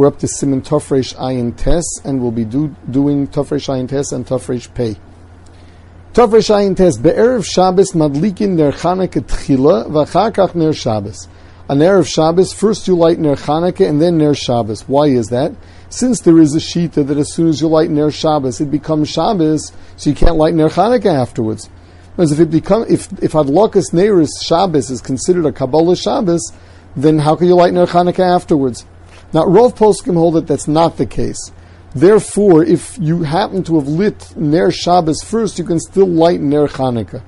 We're up to Siman Tofresh Ayin Tes, and we'll be do, doing Tofresh Ayin Tes and Tofresh Pei. Tofresh Ayin Tes, Be'erev Shabbos Madlikin Ner Chanukah Tchila, V'achar Ner Shabbos. On Erev Shabbos, first you light Ner Chanukah and then Ner Shabbos. Why is that? Since there is a shita that as soon as you light Ner Shabbos, it becomes Shabbos, so you can't light Ner Chanukah afterwards. Whereas if it become if if Adlokas Neris Shabbos is considered a Kabbalah Shabbos, then how can you light Ner Chanukah afterwards? Now, Rov Poskim hold that that's not the case. Therefore, if you happen to have lit Ner Shabbos first, you can still light Ner Chanukah.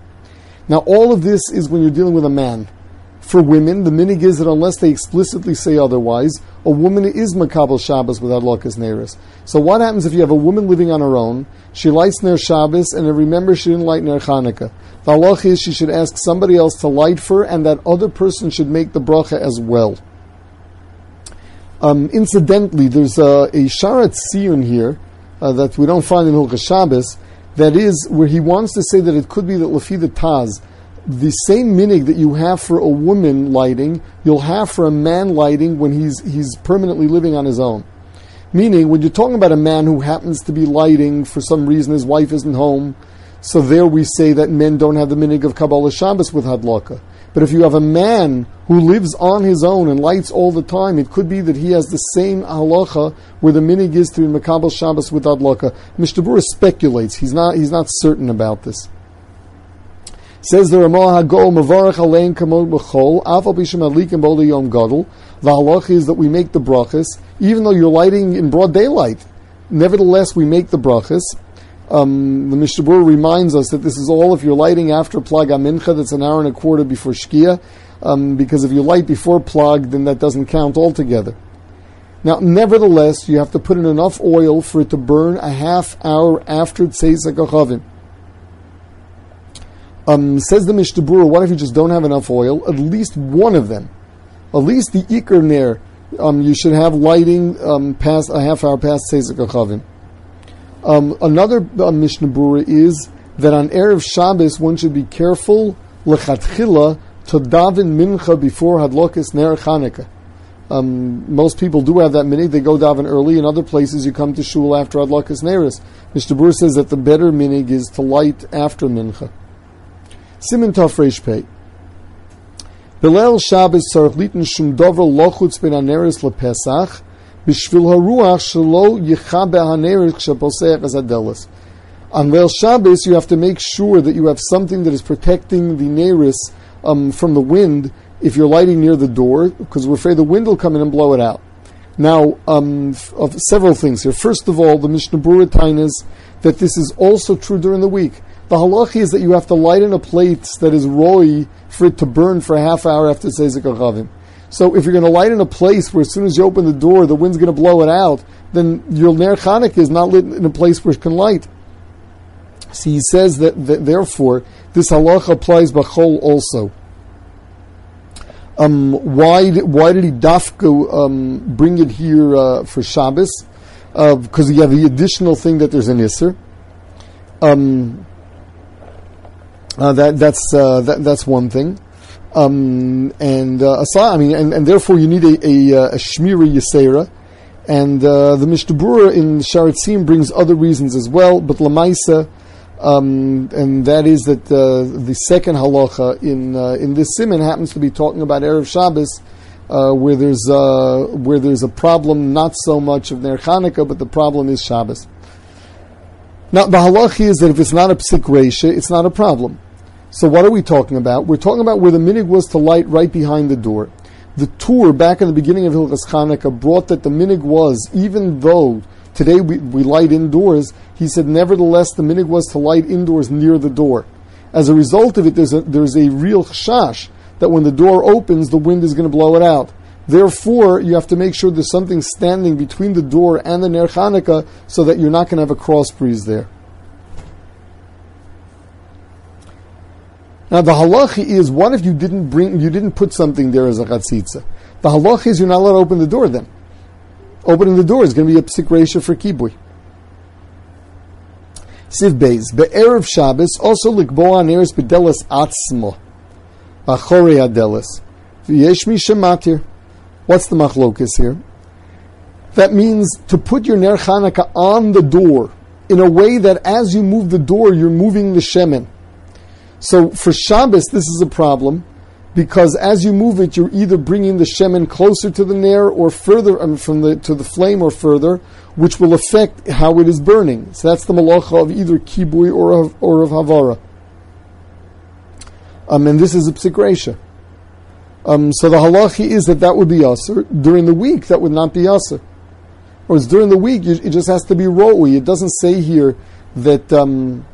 Now, all of this is when you're dealing with a man. For women, the minig is that unless they explicitly say otherwise, a woman is makabel Shabbos without lokas neris. So what happens if you have a woman living on her own? She lights ner Shabbos, and remember she didn't light ner Chanukah. The halach is she should ask somebody else to light for, and that other person should make the bracha as well. Um, incidentally, there's a, a Sha'ar HaTziyun here uh, that we don't find in Hilchas Shabbos. That is where he wants to say that it could be that Lafida Taz, the same minig that you have for a woman lighting, you'll have for a man lighting when he's he's permanently living on his own. Meaning, when you're talking about a man who happens to be lighting for some reason, his wife isn't home, so there we say that men don't have the minig of Kabbalah Shabbos with Hadlaka. But if you have a man who lives on his own and lights all the time, it could be that he has the same halacha where the minig is to be Makabal Shabbos with Adlaka. Mishnah speculates. He's not, he's not certain about this. Says the Ramah Hagol Mavarach Alein Kamod B'chol Afal Bisham Adlikim B'Olei Yom Gadol. The halacha is that we make the brachas, even though you're lighting in broad daylight. Nevertheless, we make the brachas. Um, the Mishnah reminds us that this is all if you're lighting after Plag Mincha, that's an hour and a quarter before Shkia, um, because if you light before Plag, then that doesn't count altogether. Now, nevertheless, you have to put in enough oil for it to burn a half hour after Tzeis HaKochavim. Um, says the Mishnah what if you just don't have enough oil? At least one of them, at least the Iker um, you should have lighting um, past a half hour past Tzeis HaKochavim. Um, another uh, Mishnah Brura is that on Erev Shabbos one should be careful lechatchila to daven mincha before hadlokas ner Chanukah. Um, most people do have that minig. They go daven early. In other places, you come to shul after hadlokas neris. Mishnah Brura says that the better minig is to light after mincha. Siman Tov Pei. Belel Shabbos tzarich litin shum dover lochutz ben aneris lepesach Bishvil haruach shelo. On Leil Shabbos, you have to make sure that you have something that is protecting the neris um, from the wind if you're lighting near the door, because we're afraid the wind will come in and blow it out. Now, um, of several things here. First of all, the Mishnah Berurah is that this is also true during the week. The halachi is that you have to light in a plate that is roy for it to burn for a half hour after Tzeis HaKochavim. So if you're going to light in a place where as soon as you open the door, the wind's going to blow it out, then your Ner Chanukah is not lit in a place where it can light. So he says that, that therefore this halacha applies b'chol also. Um, why, why did he dafka um, bring it here uh, for Shabbos? Because uh, you have the additional thing that there's an isser. Um, uh, that, that's, uh, that, that's one thing. Um, and uh, I mean, and, and, therefore you need a, a, a shmira yisera. And uh, the Mishnah Brura in Sha'ar HaTziyun brings other reasons as well, but Lamaisa, um, and that is that uh, the second halacha in uh, in this siman happens to be talking about erev Shabbos, uh, where there's uh, where there's a problem not so much of Ner Chanukah, but the problem is Shabbos. Now the halacha is that if it's not a psik resha, it's not a problem. So what are we talking about? We're talking about where the minig was to light right behind the door. The Tur back in the beginning of Hilchas Chanukah brought that the minig was, even though today we, we light indoors, he said nevertheless the minig was to light indoors near the door. As a result of it, there's a, there's a real chash that when the door opens, the wind is going to blow it out. Therefore, you have to make sure there's something standing between the door and the Ner Chanukah so that you're not going to have a cross breeze there. Now the halacha is, what if you didn't bring, you didn't put something there as a chatzitza? The halacha is you're not allowed to open the door then. Opening the door is going to be a psik resha for kibui. Seif Beis, Be'erev Shabbos, also likbo aneres bedelas atzmo, achore adelas. V'yesh mi shematir. What's the machlokas here? That means to put your Ner Chanukah on the door in a way that as you move the door, you're moving the shemen. So for Shabbos, this is a problem because as you move it, you're either bringing the shemen closer to the nair or further um, from the to the flame or further, which will affect how it is burning. So that's the malacha of either kibui or of, or of havara. Um, and this is a psikresha. Um, so the halachi is that that would be aser. During the week, that would not be aser. Or it's during the week, it just has to be ro'i. It doesn't say here that um,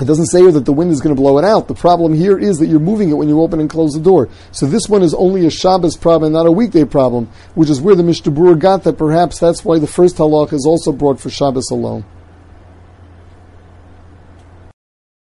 it doesn't say here that the wind is going to blow it out. The problem here is that you're moving it when you open and close the door. So this one is only a Shabbos problem, not a weekday problem, which is where the Mishnah got that perhaps that's why the first halach is also brought for Shabbos alone.